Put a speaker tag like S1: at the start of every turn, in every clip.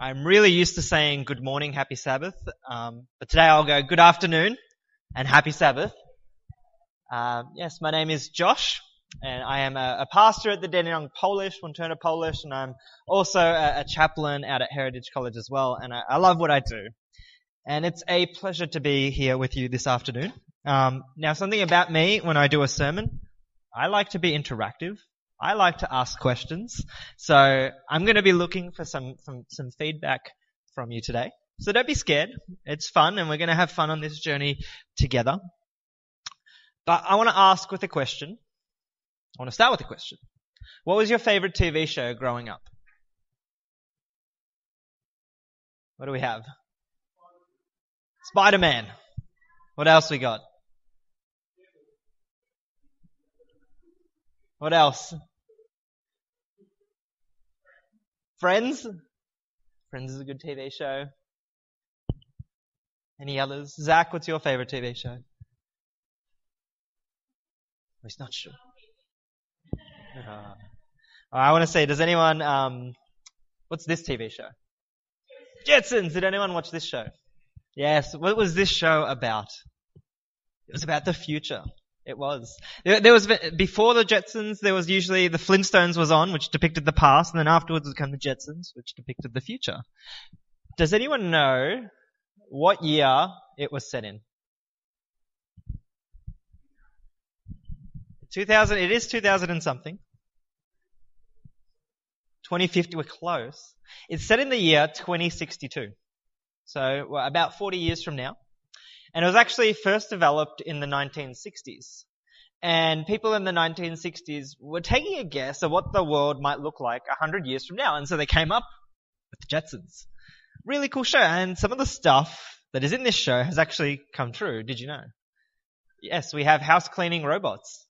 S1: I'm really used to saying good morning, happy Sabbath, um, but today I'll go good afternoon and happy Sabbath. Uh, yes, my name is Josh, and I am a, a pastor at the Dandenong Polish, Wantirna Polish, and I'm also a, a, chaplain out at Heritage College as well, and I, I, love what I do. And it's a pleasure to be here with you this afternoon. Um, now, something about me when I do a sermon, I like to be interactive. I like to ask questions. So I'm going to be looking for some, some, some feedback from you today. So don't be scared. It's fun and we're going to have fun on this journey together. But I want to ask with a question. I want to start with a question. What was your favorite TV show growing up? What do we have? Spider-Man. What else we got? What else? Friends? Friends is a good TV show. Any others? Zach, what's your favorite TV show? He's not sure. Uh, I want to say, does anyone, um, what's this TV show? Jetsons! Did anyone watch this show? Yes. What was this show about? It was about the future. It was. There, was before the Jetsons. There was usually the Flintstones was on, which depicted the past, and then afterwards would come the Jetsons, which depicted the future. Does anyone know what year it was set in? 2000. It is 2000 and something. 2050. We're close. It's set in the year 2062. So about 40 years from now. And it was actually first developed in the 1960s. And people in the 1960s were taking a guess at what the world might look like 100 years from now. And so they came up with the Jetsons. Really cool show. And some of the stuff that is in this show has actually come true. Did you know? Yes, we have house cleaning robots.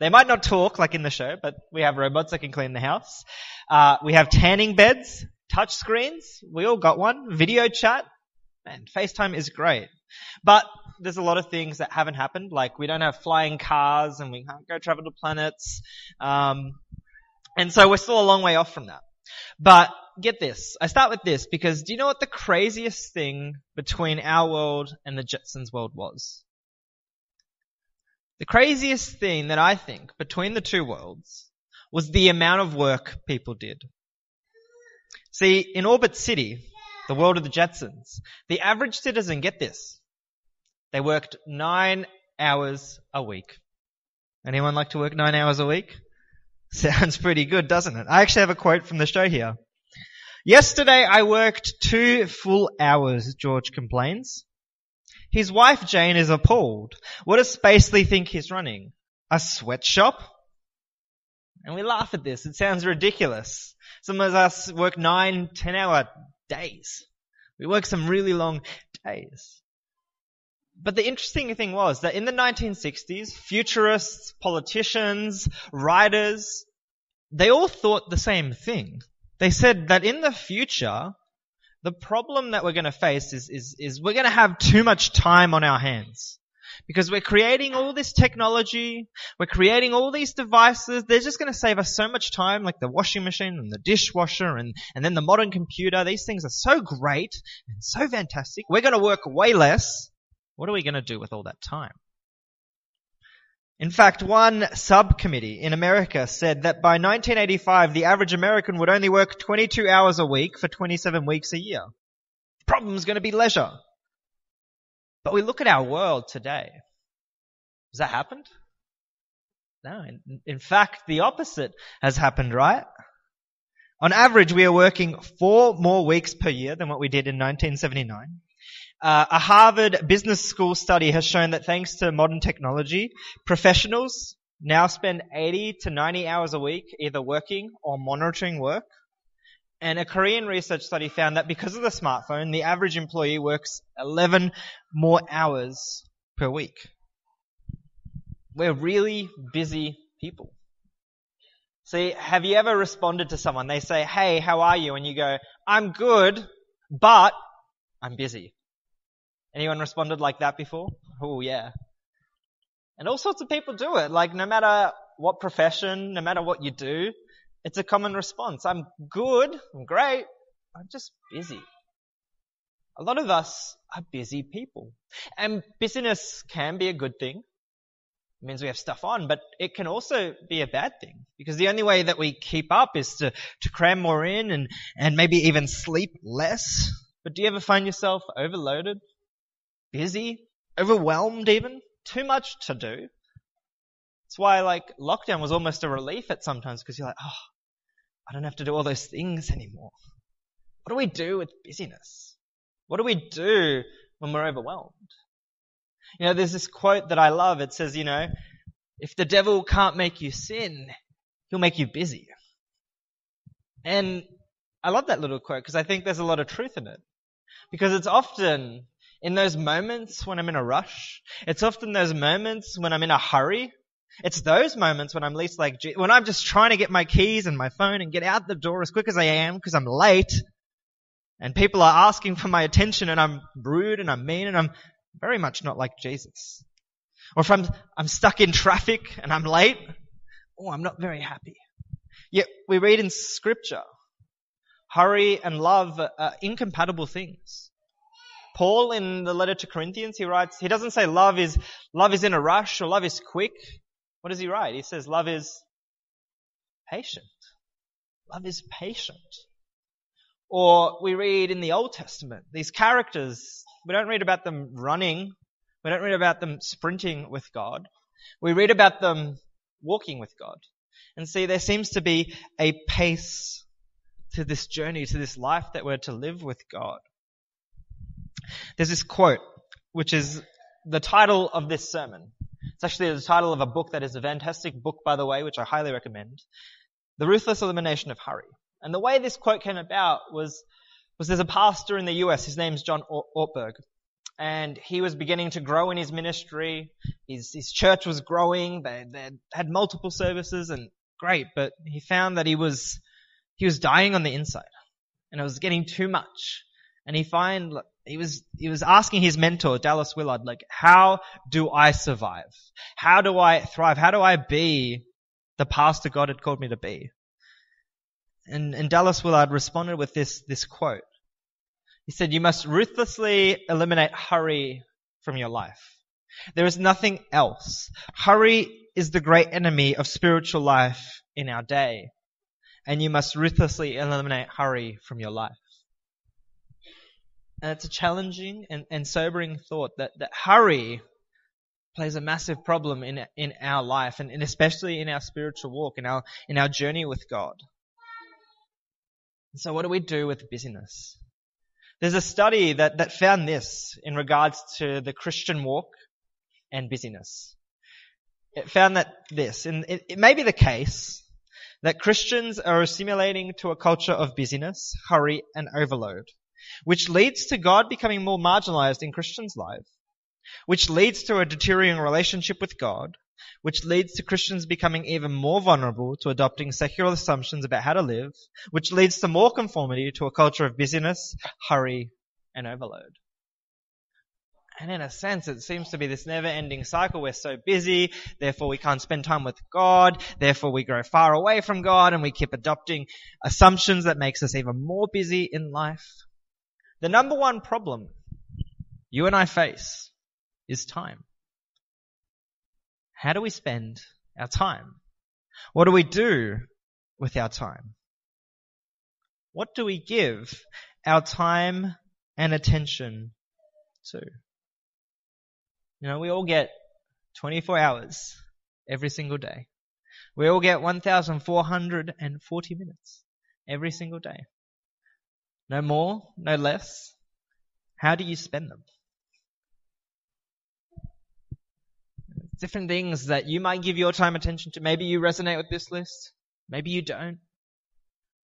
S1: They might not talk like in the show, but we have robots that can clean the house. Uh, we have tanning beds, touch screens. We all got one. Video chat. Man, FaceTime is great. But there's a lot of things that haven't happened. Like we don't have flying cars and we can't go travel to planets. Um, and so we're still a long way off from that. But get this. I start with this because do you know what the craziest thing between our world and the Jetsons world was? The craziest thing that I think between the two worlds was the amount of work people did. See, in Orbit City, the world of the Jetsons, the average citizen, get this, they worked nine hours a week. Anyone like to work nine hours a week? Sounds pretty good, doesn't it? I actually have a quote from the show here. Yesterday I worked two full hours, George complains. His wife Jane is appalled. What does Spacely think he's running? A sweatshop? And we laugh at this. It sounds ridiculous. Some of us work nine, ten hour days. We work some really long days. But the interesting thing was that in the 1960s, futurists, politicians, writers, they all thought the same thing. They said that in the future, the problem that we're going to face is, is, is we're going to have too much time on our hands. Because we're creating all this technology, we're creating all these devices, they're just going to save us so much time, like the washing machine and the dishwasher and, and then the modern computer. These things are so great and so fantastic. We're going to work way less what are we going to do with all that time? In fact, one subcommittee in America said that by 1985, the average American would only work 22 hours a week for 27 weeks a year. The problem is going to be leisure. But we look at our world today. Has that happened? No. In, in fact, the opposite has happened, right? On average, we are working four more weeks per year than what we did in 1979. Uh, a Harvard Business School study has shown that thanks to modern technology, professionals now spend 80 to 90 hours a week either working or monitoring work. And a Korean research study found that because of the smartphone, the average employee works 11 more hours per week. We're really busy people. See, have you ever responded to someone? They say, hey, how are you? And you go, I'm good, but I'm busy. Anyone responded like that before? Oh yeah. And all sorts of people do it. Like no matter what profession, no matter what you do, it's a common response. I'm good, I'm great, I'm just busy. A lot of us are busy people. And busyness can be a good thing. It means we have stuff on, but it can also be a bad thing because the only way that we keep up is to, to cram more in and, and maybe even sleep less. But do you ever find yourself overloaded, busy, overwhelmed even? Too much to do? That's why like lockdown was almost a relief at sometimes because you're like, oh, I don't have to do all those things anymore. What do we do with busyness? What do we do when we're overwhelmed? You know, there's this quote that I love. It says, you know, if the devil can't make you sin, he'll make you busy. And I love that little quote because I think there's a lot of truth in it. Because it's often in those moments when I'm in a rush, it's often those moments when I'm in a hurry, it's those moments when I'm least like, when I'm just trying to get my keys and my phone and get out the door as quick as I am because I'm late and people are asking for my attention and I'm rude and I'm mean and I'm very much not like Jesus. Or if I'm, I'm stuck in traffic and I'm late, oh, I'm not very happy. Yet we read in scripture, hurry and love are incompatible things. Paul in the letter to Corinthians, he writes, he doesn't say love is, love is in a rush or love is quick. What does he write? He says love is patient. Love is patient. Or we read in the Old Testament, these characters, we don't read about them running. We don't read about them sprinting with God. We read about them walking with God. And see, there seems to be a pace to this journey, to this life that we're to live with God. There's this quote, which is the title of this sermon. It's actually the title of a book that is a fantastic book, by the way, which I highly recommend. The Ruthless Elimination of Hurry. And the way this quote came about was, was there's a pastor in the US, his name's John Ortberg. And he was beginning to grow in his ministry. His, his church was growing. They, they had multiple services and great, but he found that he was, he was dying on the inside. And it was getting too much. And he find, he was, he was asking his mentor, Dallas Willard, like, how do I survive? How do I thrive? How do I be the pastor God had called me to be? And, and Dallas Willard responded with this, this quote. He said, you must ruthlessly eliminate hurry from your life. There is nothing else. Hurry is the great enemy of spiritual life in our day. And you must ruthlessly eliminate hurry from your life. And it's a challenging and, and sobering thought that, that hurry plays a massive problem in, in our life and, and especially in our spiritual walk, in our, in our journey with God. So what do we do with busyness? There's a study that, that found this in regards to the Christian walk and busyness. It found that this, and it, it may be the case that Christians are assimilating to a culture of busyness, hurry, and overload, which leads to God becoming more marginalized in Christians' lives, which leads to a deteriorating relationship with God, which leads to Christians becoming even more vulnerable to adopting secular assumptions about how to live, which leads to more conformity to a culture of busyness, hurry, and overload. And in a sense, it seems to be this never ending cycle. We're so busy, therefore we can't spend time with God, therefore we grow far away from God, and we keep adopting assumptions that makes us even more busy in life. The number one problem you and I face is time. How do we spend our time? What do we do with our time? What do we give our time and attention to? You know, we all get 24 hours every single day. We all get 1,440 minutes every single day. No more, no less. How do you spend them? different things that you might give your time attention to. Maybe you resonate with this list. Maybe you don't.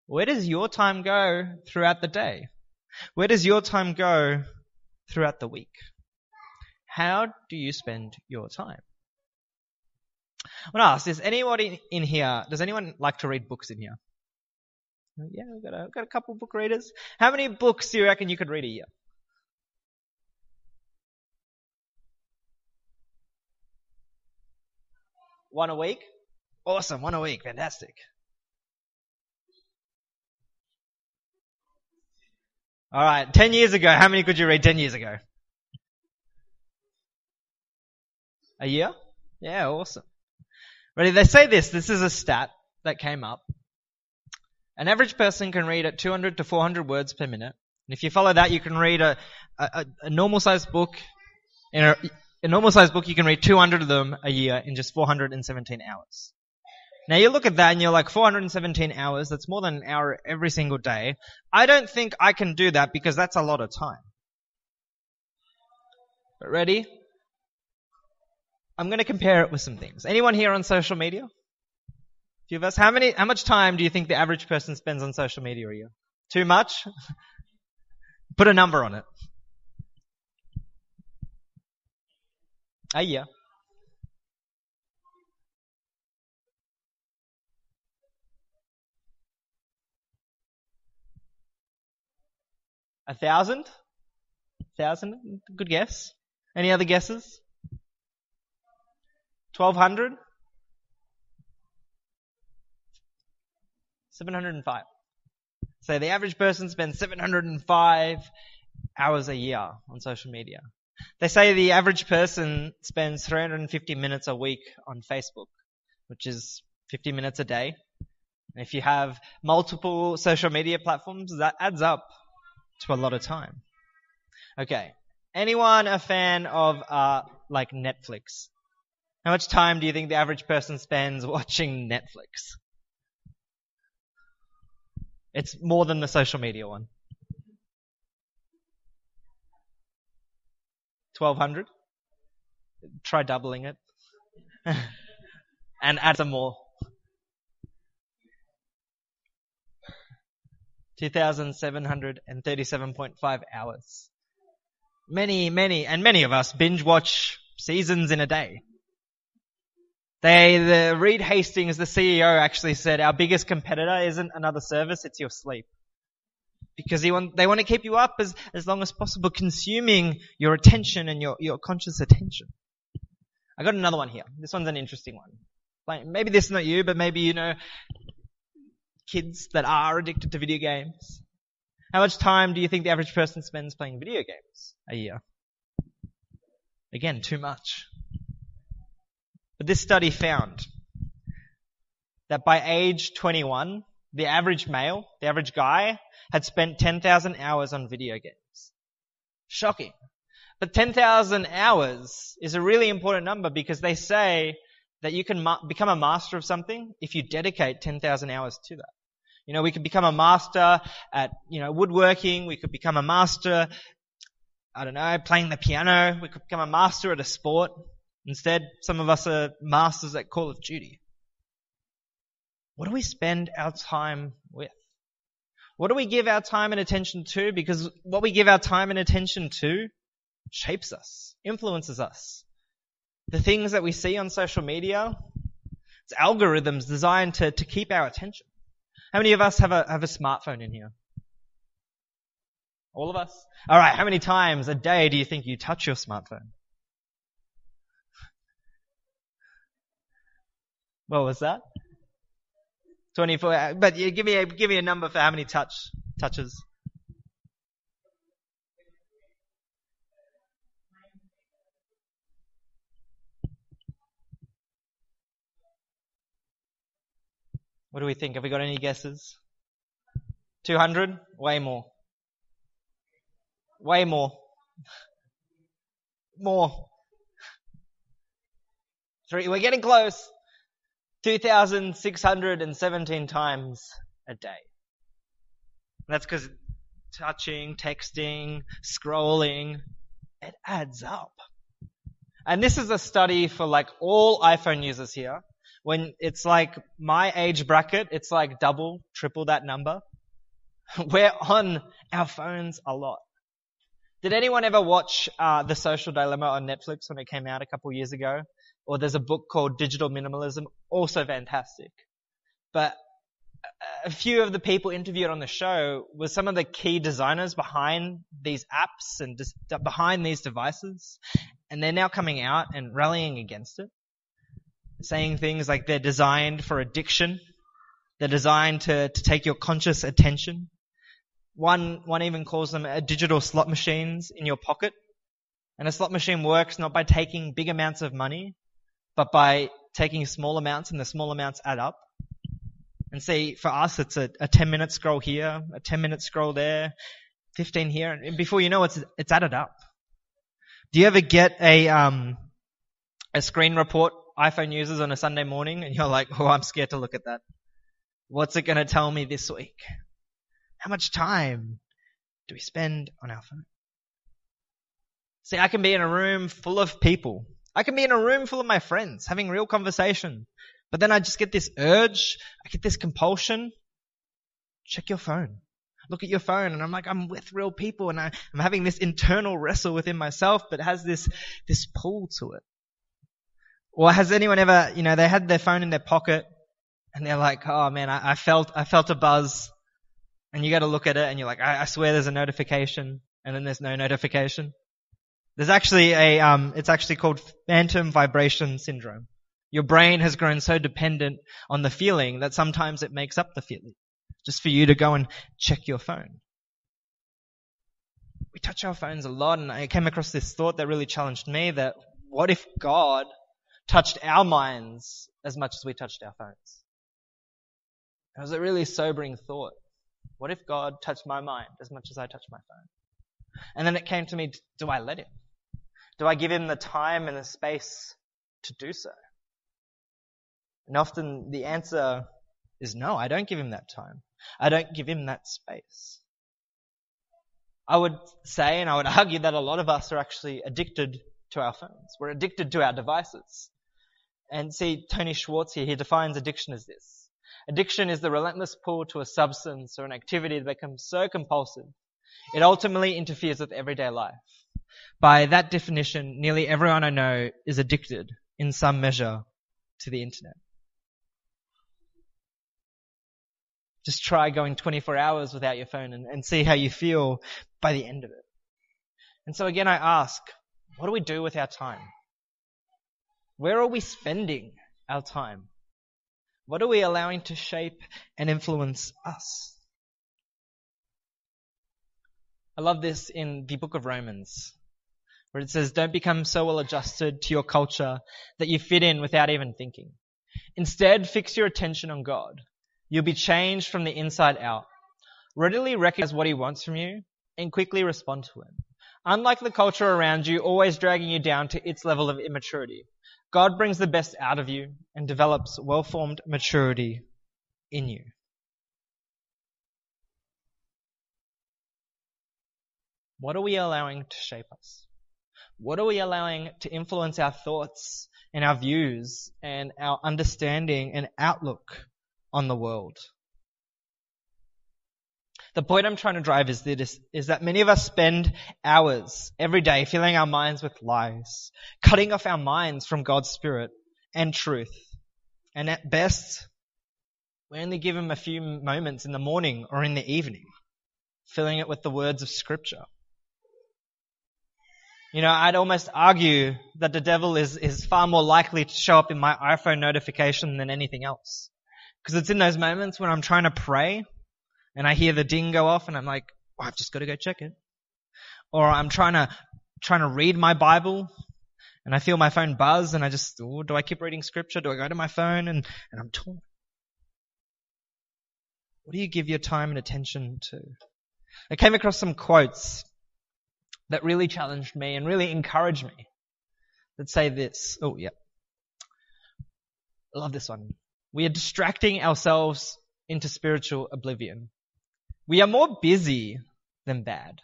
S1: Where does your time go throughout the day? Where does your time go throughout the week? How do you spend your time? I want to ask, is anybody in here, does anyone like to read books in here? Uh, yeah, we've got a, we've got a couple book readers. How many books do you reckon you could read a year? One a week? Awesome, one a week. Fantastic. Alright, 10 years ago, how many could you read 10 years ago? A year? Yeah, awesome. Ready? They say this. This is a stat that came up. An average person can read at 200 to 400 words per minute. And if you follow that, you can read a, a, a normal sized book. In a, a normal sized book, you can read 200 of them a year in just 417 hours. Now you look at that and you're like 417 hours, that's more than an hour every single day. I don't think I can do that because that's a lot of time. But ready? I'm going to compare it with some things. Anyone here on social media? A few of us. How many, how much time do you think the average person spends on social media a year? Too much? Put a number on it. A year. A thousand? Thousand? Good guess. Any other guesses? 1200? 705. So the average person spends 705 hours a year on social media. They say the average person spends 350 minutes a week on Facebook, which is 50 minutes a day. And if you have multiple social media platforms, that adds up to a lot of time. Okay. Anyone a fan of, uh, like Netflix? How much time do you think the average person spends watching Netflix? It's more than the social media one. 1200? Try doubling it. and add some more. 2,737.5 hours. Many, many, and many of us binge watch seasons in a day. They, the Reed Hastings, the CEO, actually said our biggest competitor isn't another service, it's your sleep. Because want, they want to keep you up as, as long as possible, consuming your attention and your, your conscious attention. I got another one here. This one's an interesting one. Like, maybe this is not you, but maybe you know kids that are addicted to video games. How much time do you think the average person spends playing video games a year? Again, too much. But this study found that by age 21, the average male, the average guy, had spent 10,000 hours on video games. Shocking. But 10,000 hours is a really important number because they say that you can ma- become a master of something if you dedicate 10,000 hours to that. You know, we could become a master at, you know, woodworking. We could become a master, I don't know, playing the piano. We could become a master at a sport. Instead, some of us are masters at Call of Duty. What do we spend our time with? What do we give our time and attention to? Because what we give our time and attention to shapes us, influences us. The things that we see on social media, it's algorithms designed to, to keep our attention. How many of us have a, have a smartphone in here? All of us? Alright, how many times a day do you think you touch your smartphone? What was that? 24. Uh, but you give me a, give me a number for how many touch, touches. What do we think? Have we got any guesses? 200? Way more. Way more. more. Three. We're getting close. 2,617 times a day. That's because touching, texting, scrolling, it adds up. And this is a study for like all iPhone users here when it's like my age bracket, it's like double, triple that number. We're on our phones a lot. Did anyone ever watch uh, The Social Dilemma on Netflix when it came out a couple years ago? Or there's a book called Digital Minimalism, also fantastic. But a few of the people interviewed on the show were some of the key designers behind these apps and behind these devices, and they're now coming out and rallying against it saying things like they're designed for addiction. They're designed to, to take your conscious attention. One, one even calls them uh, digital slot machines in your pocket. And a slot machine works not by taking big amounts of money, but by taking small amounts and the small amounts add up. And see, for us, it's a, a 10 minute scroll here, a 10 minute scroll there, 15 here, and before you know it's, it's added up. Do you ever get a, um, a screen report iPhone users on a Sunday morning and you're like, oh, I'm scared to look at that. What's it going to tell me this week? How much time do we spend on our phone? See, I can be in a room full of people. I can be in a room full of my friends having real conversation. But then I just get this urge, I get this compulsion. Check your phone. Look at your phone and I'm like, I'm with real people and I, am having this internal wrestle within myself, but has this, this pull to it. Or has anyone ever, you know, they had their phone in their pocket and they're like, oh man, I, I felt, I felt a buzz. And you gotta look at it and you're like, I, I swear there's a notification. And then there's no notification. There's actually a, um, it's actually called phantom vibration syndrome. Your brain has grown so dependent on the feeling that sometimes it makes up the feeling. Just for you to go and check your phone. We touch our phones a lot and I came across this thought that really challenged me that what if God touched our minds as much as we touched our phones? It was a really sobering thought. What if God touched my mind as much as I touched my phone? And then it came to me, do I let him? Do I give him the time and the space to do so? And often the answer is no, I don't give him that time. I don't give him that space. I would say and I would argue that a lot of us are actually addicted to our phones. We're addicted to our devices. And see, Tony Schwartz here, he defines addiction as this. Addiction is the relentless pull to a substance or an activity that becomes so compulsive, it ultimately interferes with everyday life. By that definition, nearly everyone I know is addicted in some measure to the internet. Just try going 24 hours without your phone and, and see how you feel by the end of it. And so again, I ask, what do we do with our time? Where are we spending our time? What are we allowing to shape and influence us? I love this in the book of Romans, where it says, Don't become so well adjusted to your culture that you fit in without even thinking. Instead, fix your attention on God. You'll be changed from the inside out. Readily recognize what He wants from you and quickly respond to Him. Unlike the culture around you, always dragging you down to its level of immaturity. God brings the best out of you and develops well-formed maturity in you. What are we allowing to shape us? What are we allowing to influence our thoughts and our views and our understanding and outlook on the world? The point I'm trying to drive is this, is that many of us spend hours every day filling our minds with lies, cutting off our minds from God's Spirit and truth. And at best, we only give Him a few moments in the morning or in the evening, filling it with the words of Scripture. You know, I'd almost argue that the devil is, is far more likely to show up in my iPhone notification than anything else. Because it's in those moments when I'm trying to pray and I hear the ding go off and I'm like, oh, I've just got to go check it. Or I'm trying to, trying to read my Bible and I feel my phone buzz and I just, oh, do I keep reading scripture? Do I go to my phone? And, and I'm torn. What do you give your time and attention to? I came across some quotes that really challenged me and really encouraged me that say this. Oh, yeah. I love this one. We are distracting ourselves into spiritual oblivion. We are more busy than bad.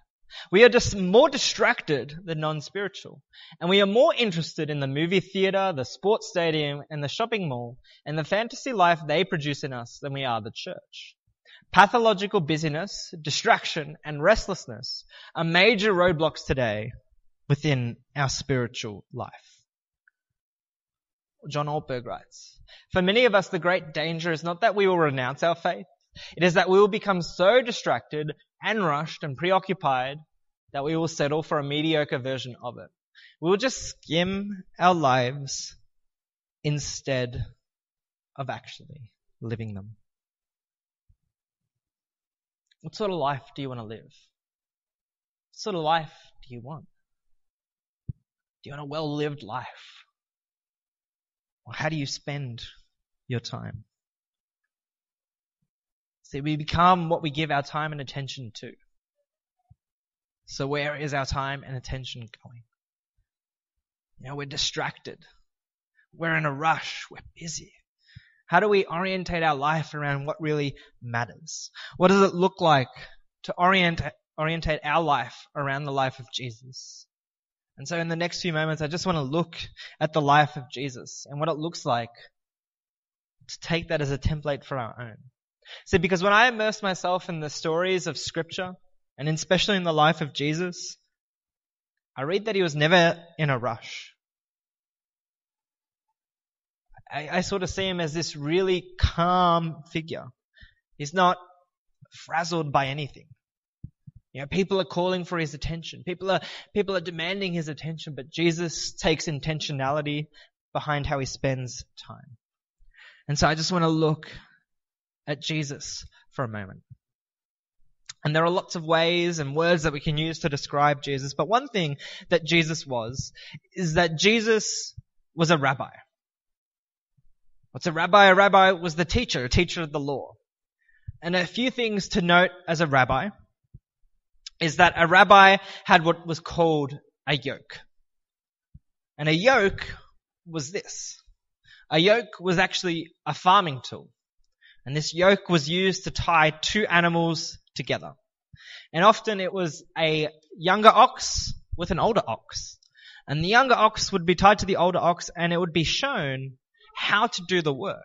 S1: We are just more distracted than non-spiritual. And we are more interested in the movie theater, the sports stadium, and the shopping mall, and the fantasy life they produce in us than we are the church. Pathological busyness, distraction, and restlessness are major roadblocks today within our spiritual life. John Ortberg writes, For many of us, the great danger is not that we will renounce our faith, it is that we will become so distracted and rushed and preoccupied that we will settle for a mediocre version of it. We will just skim our lives instead of actually living them. What sort of life do you want to live? What sort of life do you want? Do you want a well lived life? Or how do you spend your time? See, we become what we give our time and attention to. So where is our time and attention going? You know, we're distracted. We're in a rush. We're busy. How do we orientate our life around what really matters? What does it look like to orient, orientate our life around the life of Jesus? And so in the next few moments, I just want to look at the life of Jesus and what it looks like to take that as a template for our own. See, because when I immerse myself in the stories of scripture, and especially in the life of Jesus, I read that he was never in a rush. I, I sort of see him as this really calm figure. He's not frazzled by anything. You know, people are calling for his attention. People are, people are demanding his attention, but Jesus takes intentionality behind how he spends time. And so I just want to look at Jesus for a moment. And there are lots of ways and words that we can use to describe Jesus, but one thing that Jesus was is that Jesus was a rabbi. What's a rabbi? A rabbi was the teacher, a teacher of the law. And a few things to note as a rabbi is that a rabbi had what was called a yoke. And a yoke was this. A yoke was actually a farming tool. And this yoke was used to tie two animals together. And often it was a younger ox with an older ox. And the younger ox would be tied to the older ox and it would be shown how to do the work.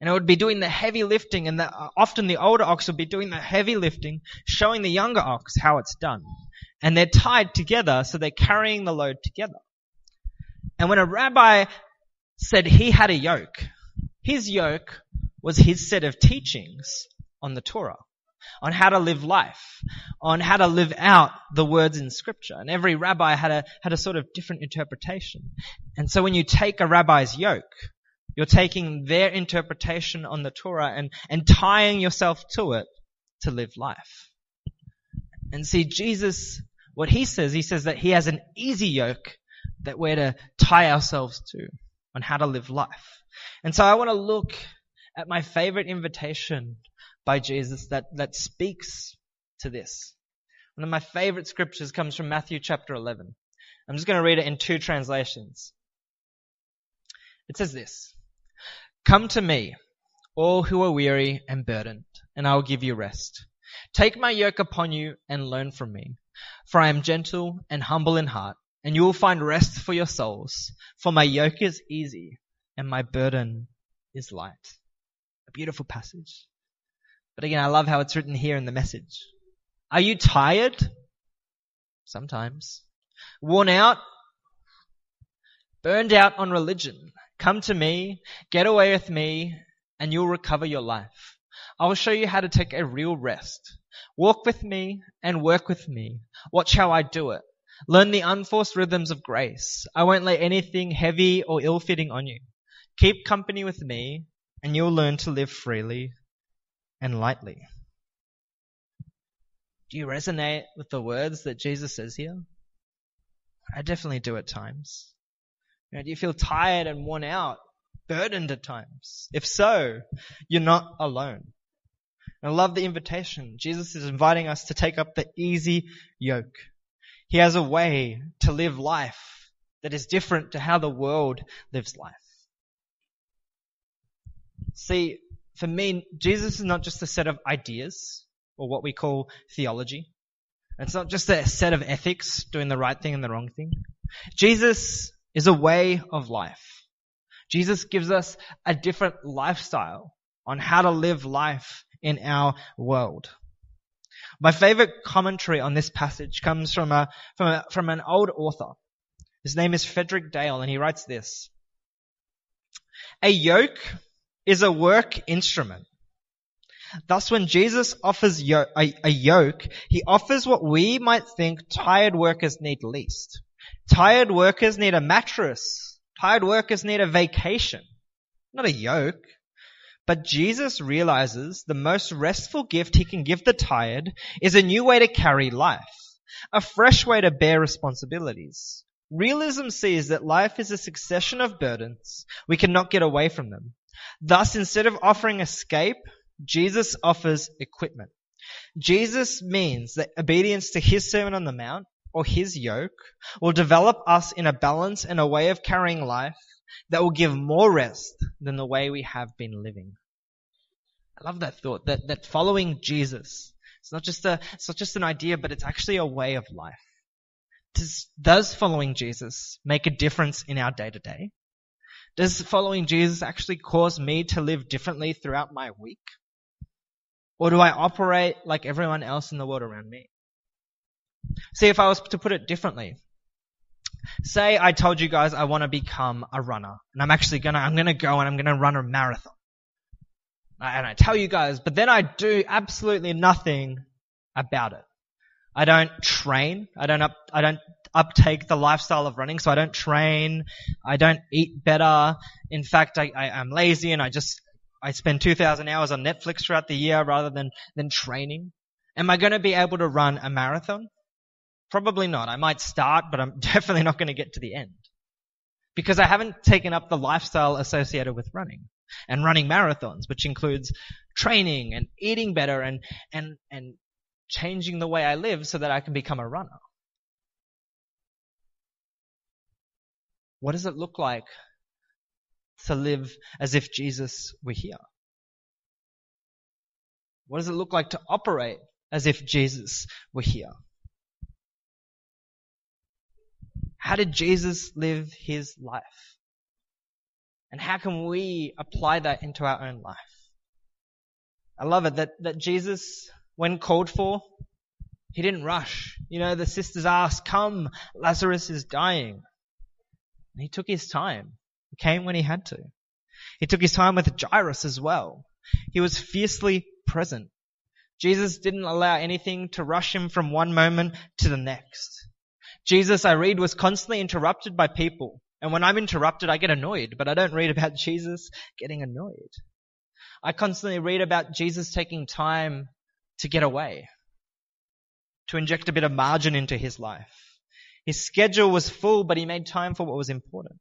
S1: And it would be doing the heavy lifting and the, uh, often the older ox would be doing the heavy lifting, showing the younger ox how it's done. And they're tied together so they're carrying the load together. And when a rabbi said he had a yoke, his yoke was his set of teachings on the Torah, on how to live life, on how to live out the words in scripture. And every rabbi had a, had a sort of different interpretation. And so when you take a rabbi's yoke, you're taking their interpretation on the Torah and, and tying yourself to it to live life. And see, Jesus, what he says, he says that he has an easy yoke that we're to tie ourselves to on how to live life. And so I want to look at my favorite invitation by Jesus that, that speaks to this. One of my favorite scriptures comes from Matthew chapter 11. I'm just going to read it in two translations. It says this, Come to me, all who are weary and burdened, and I will give you rest. Take my yoke upon you and learn from me, for I am gentle and humble in heart, and you will find rest for your souls, for my yoke is easy and my burden is light A beautiful passage. But again, I love how it's written here in the message. Are you tired? Sometimes. Worn out? Burned out on religion? Come to me, get away with me, and you'll recover your life. I will show you how to take a real rest. Walk with me and work with me. Watch how I do it. Learn the unforced rhythms of grace. I won't lay anything heavy or ill-fitting on you. Keep company with me and you'll learn to live freely and lightly. Do you resonate with the words that Jesus says here? I definitely do at times. You know, do you feel tired and worn out, burdened at times? If so, you're not alone. I love the invitation. Jesus is inviting us to take up the easy yoke. He has a way to live life that is different to how the world lives life. See, for me, Jesus is not just a set of ideas or what we call theology. It's not just a set of ethics, doing the right thing and the wrong thing. Jesus is a way of life. Jesus gives us a different lifestyle on how to live life in our world. My favorite commentary on this passage comes from a, from a, from an old author. His name is Frederick Dale and he writes this. A yoke is a work instrument. Thus, when Jesus offers yo- a, a yoke, he offers what we might think tired workers need least. Tired workers need a mattress. Tired workers need a vacation, not a yoke. But Jesus realizes the most restful gift he can give the tired is a new way to carry life, a fresh way to bear responsibilities. Realism sees that life is a succession of burdens. We cannot get away from them. Thus, instead of offering escape, Jesus offers equipment. Jesus means that obedience to his Sermon on the Mount or his yoke will develop us in a balance and a way of carrying life that will give more rest than the way we have been living. I love that thought that, that following Jesus, it's not just a, it's not just an idea, but it's actually a way of life. Does, does following Jesus make a difference in our day to day? Does following Jesus actually cause me to live differently throughout my week? Or do I operate like everyone else in the world around me? See, if I was to put it differently, say I told you guys I want to become a runner, and I'm actually gonna, I'm gonna go and I'm gonna run a marathon. And I tell you guys, but then I do absolutely nothing about it. I don't train. I don't up, I don't uptake the lifestyle of running, so I don't train. I don't eat better. In fact, I, I, I'm lazy and I just, I spend 2,000 hours on Netflix throughout the year rather than, than training. Am I going to be able to run a marathon? Probably not. I might start, but I'm definitely not going to get to the end. Because I haven't taken up the lifestyle associated with running and running marathons, which includes training and eating better and, and, and changing the way I live so that I can become a runner. What does it look like to live as if Jesus were here? What does it look like to operate as if Jesus were here? How did Jesus live his life? And how can we apply that into our own life? I love it that, that Jesus, when called for, he didn't rush. You know, the sisters asked, come, Lazarus is dying. And he took his time. He came when he had to. He took his time with Jairus as well. He was fiercely present. Jesus didn't allow anything to rush him from one moment to the next. Jesus, I read, was constantly interrupted by people. And when I'm interrupted, I get annoyed, but I don't read about Jesus getting annoyed. I constantly read about Jesus taking time to get away, to inject a bit of margin into his life. His schedule was full, but he made time for what was important.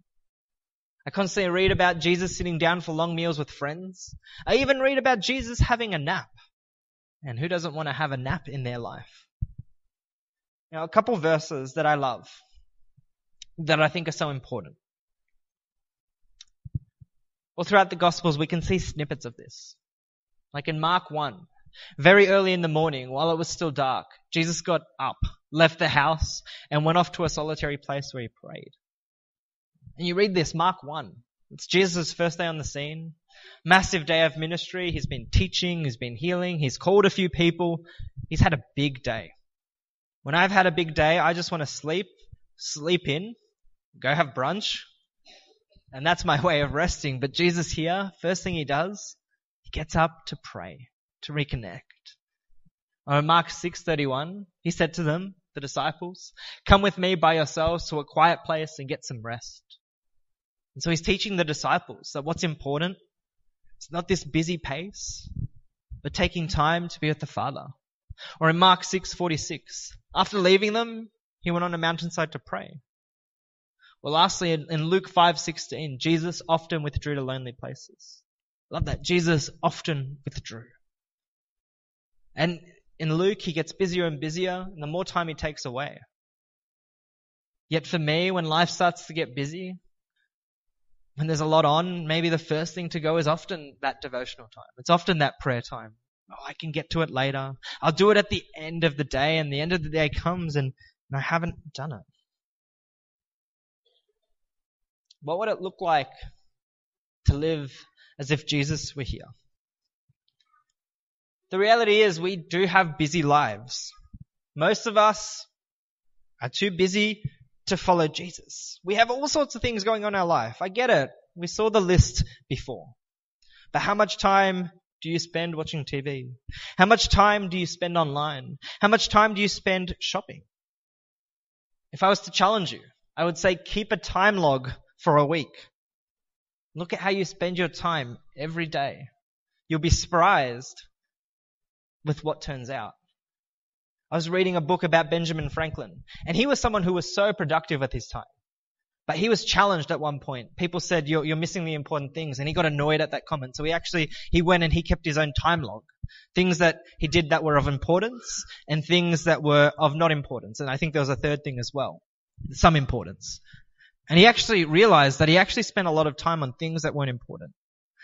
S1: I constantly read about Jesus sitting down for long meals with friends. I even read about Jesus having a nap. And who doesn't want to have a nap in their life? Now, a couple verses that I love that I think are so important. Well, throughout the Gospels, we can see snippets of this. Like in Mark 1, very early in the morning, while it was still dark, Jesus got up, left the house, and went off to a solitary place where he prayed. And you read this, Mark 1. It's Jesus' first day on the scene. Massive day of ministry. He's been teaching, he's been healing, he's called a few people. He's had a big day. When I've had a big day, I just want to sleep, sleep in, go have brunch, and that's my way of resting. But Jesus here, first thing he does, he gets up to pray, to reconnect. On Mark 6:31, he said to them, the disciples, "Come with me by yourselves to a quiet place and get some rest." And so he's teaching the disciples that what's important, it's not this busy pace, but taking time to be with the Father. Or in Mark 6:46, after leaving them, he went on a mountainside to pray. Well, lastly, in Luke 5:16, Jesus often withdrew to lonely places. Love that. Jesus often withdrew. And in Luke, he gets busier and busier, and the more time he takes away. Yet for me, when life starts to get busy, when there's a lot on, maybe the first thing to go is often that devotional time. It's often that prayer time. Oh, I can get to it later. I'll do it at the end of the day, and the end of the day comes and, and I haven't done it. What would it look like to live as if Jesus were here? The reality is we do have busy lives. Most of us are too busy to follow Jesus. We have all sorts of things going on in our life. I get it. We saw the list before. But how much time do you spend watching TV? How much time do you spend online? How much time do you spend shopping? If I was to challenge you, I would say keep a time log for a week. Look at how you spend your time every day. you'll be surprised with what turns out. I was reading a book about Benjamin Franklin, and he was someone who was so productive with his time. But he was challenged at one point. People said, you're, you're missing the important things. And he got annoyed at that comment. So he actually, he went and he kept his own time log. Things that he did that were of importance and things that were of not importance. And I think there was a third thing as well. Some importance. And he actually realized that he actually spent a lot of time on things that weren't important.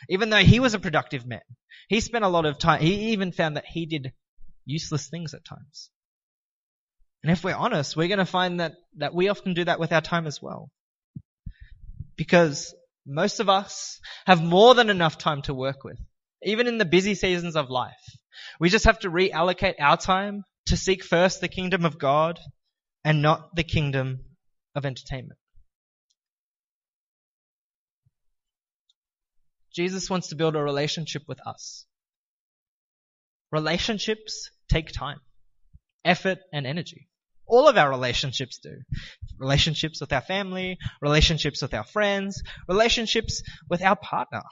S1: Even though he was a productive man, he spent a lot of time, he even found that he did useless things at times. And if we're honest, we're going to find that, that we often do that with our time as well. Because most of us have more than enough time to work with, even in the busy seasons of life. We just have to reallocate our time to seek first the kingdom of God and not the kingdom of entertainment. Jesus wants to build a relationship with us. Relationships take time, effort, and energy. All of our relationships do. Relationships with our family, relationships with our friends, relationships with our partner.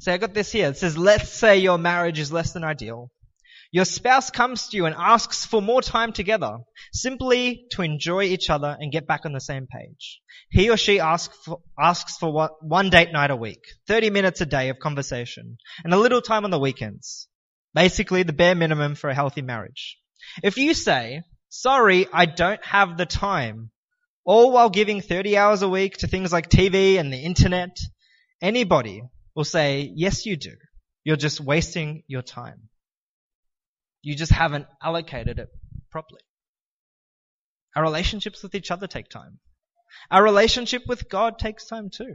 S1: So I got this here. It says, let's say your marriage is less than ideal. Your spouse comes to you and asks for more time together, simply to enjoy each other and get back on the same page. He or she asks for, asks for what, one date night a week, 30 minutes a day of conversation, and a little time on the weekends. Basically the bare minimum for a healthy marriage. If you say, sorry, I don't have the time, all while giving 30 hours a week to things like TV and the internet, anybody will say, yes you do. You're just wasting your time. You just haven't allocated it properly. Our relationships with each other take time. Our relationship with God takes time too.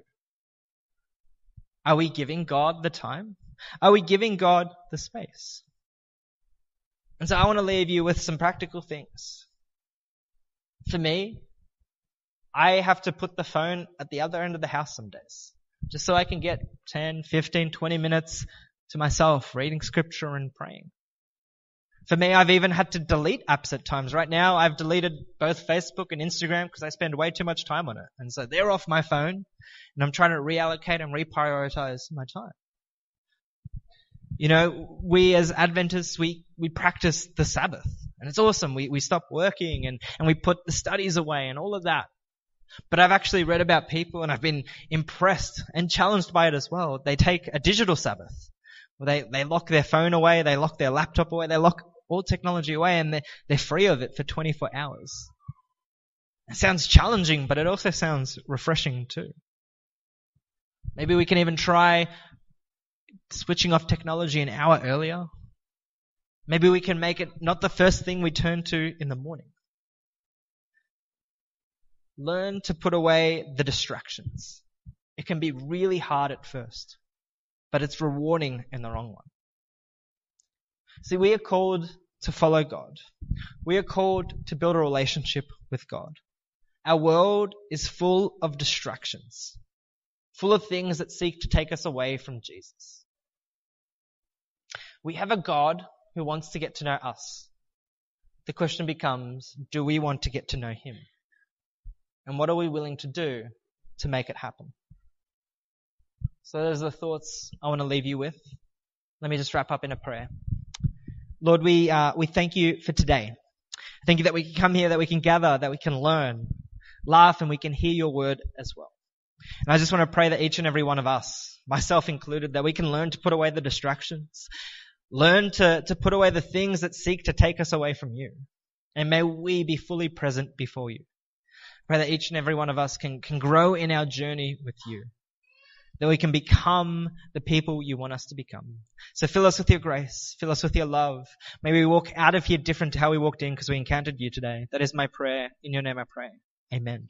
S1: Are we giving God the time? Are we giving God the space? And so I want to leave you with some practical things. For me, I have to put the phone at the other end of the house some days. Just so I can get 10, 15, 20 minutes to myself reading scripture and praying. For me, I've even had to delete apps at times. Right now, I've deleted both Facebook and Instagram because I spend way too much time on it. And so they're off my phone and I'm trying to reallocate and reprioritize my time. You know, we as Adventists, we, we practice the Sabbath and it's awesome. We, we stop working and, and we put the studies away and all of that. But I've actually read about people and I've been impressed and challenged by it as well. They take a digital Sabbath. They, they lock their phone away, they lock their laptop away, they lock all technology away and they're, they're free of it for 24 hours. It sounds challenging, but it also sounds refreshing too. Maybe we can even try switching off technology an hour earlier. Maybe we can make it not the first thing we turn to in the morning. Learn to put away the distractions. It can be really hard at first, but it's rewarding in the wrong one. See, we are called to follow God. We are called to build a relationship with God. Our world is full of distractions, full of things that seek to take us away from Jesus. We have a God who wants to get to know us. The question becomes, do we want to get to know Him? And what are we willing to do to make it happen? So those are the thoughts I want to leave you with. Let me just wrap up in a prayer. Lord, we, uh, we thank you for today. Thank you that we can come here, that we can gather, that we can learn, laugh, and we can hear your word as well. And I just want to pray that each and every one of us, myself included, that we can learn to put away the distractions, learn to, to put away the things that seek to take us away from you. And may we be fully present before you. Pray that each and every one of us can, can grow in our journey with you that we can become the people you want us to become. So fill us with your grace. Fill us with your love. May we walk out of here different to how we walked in because we encountered you today. That is my prayer. In your name I pray. Amen.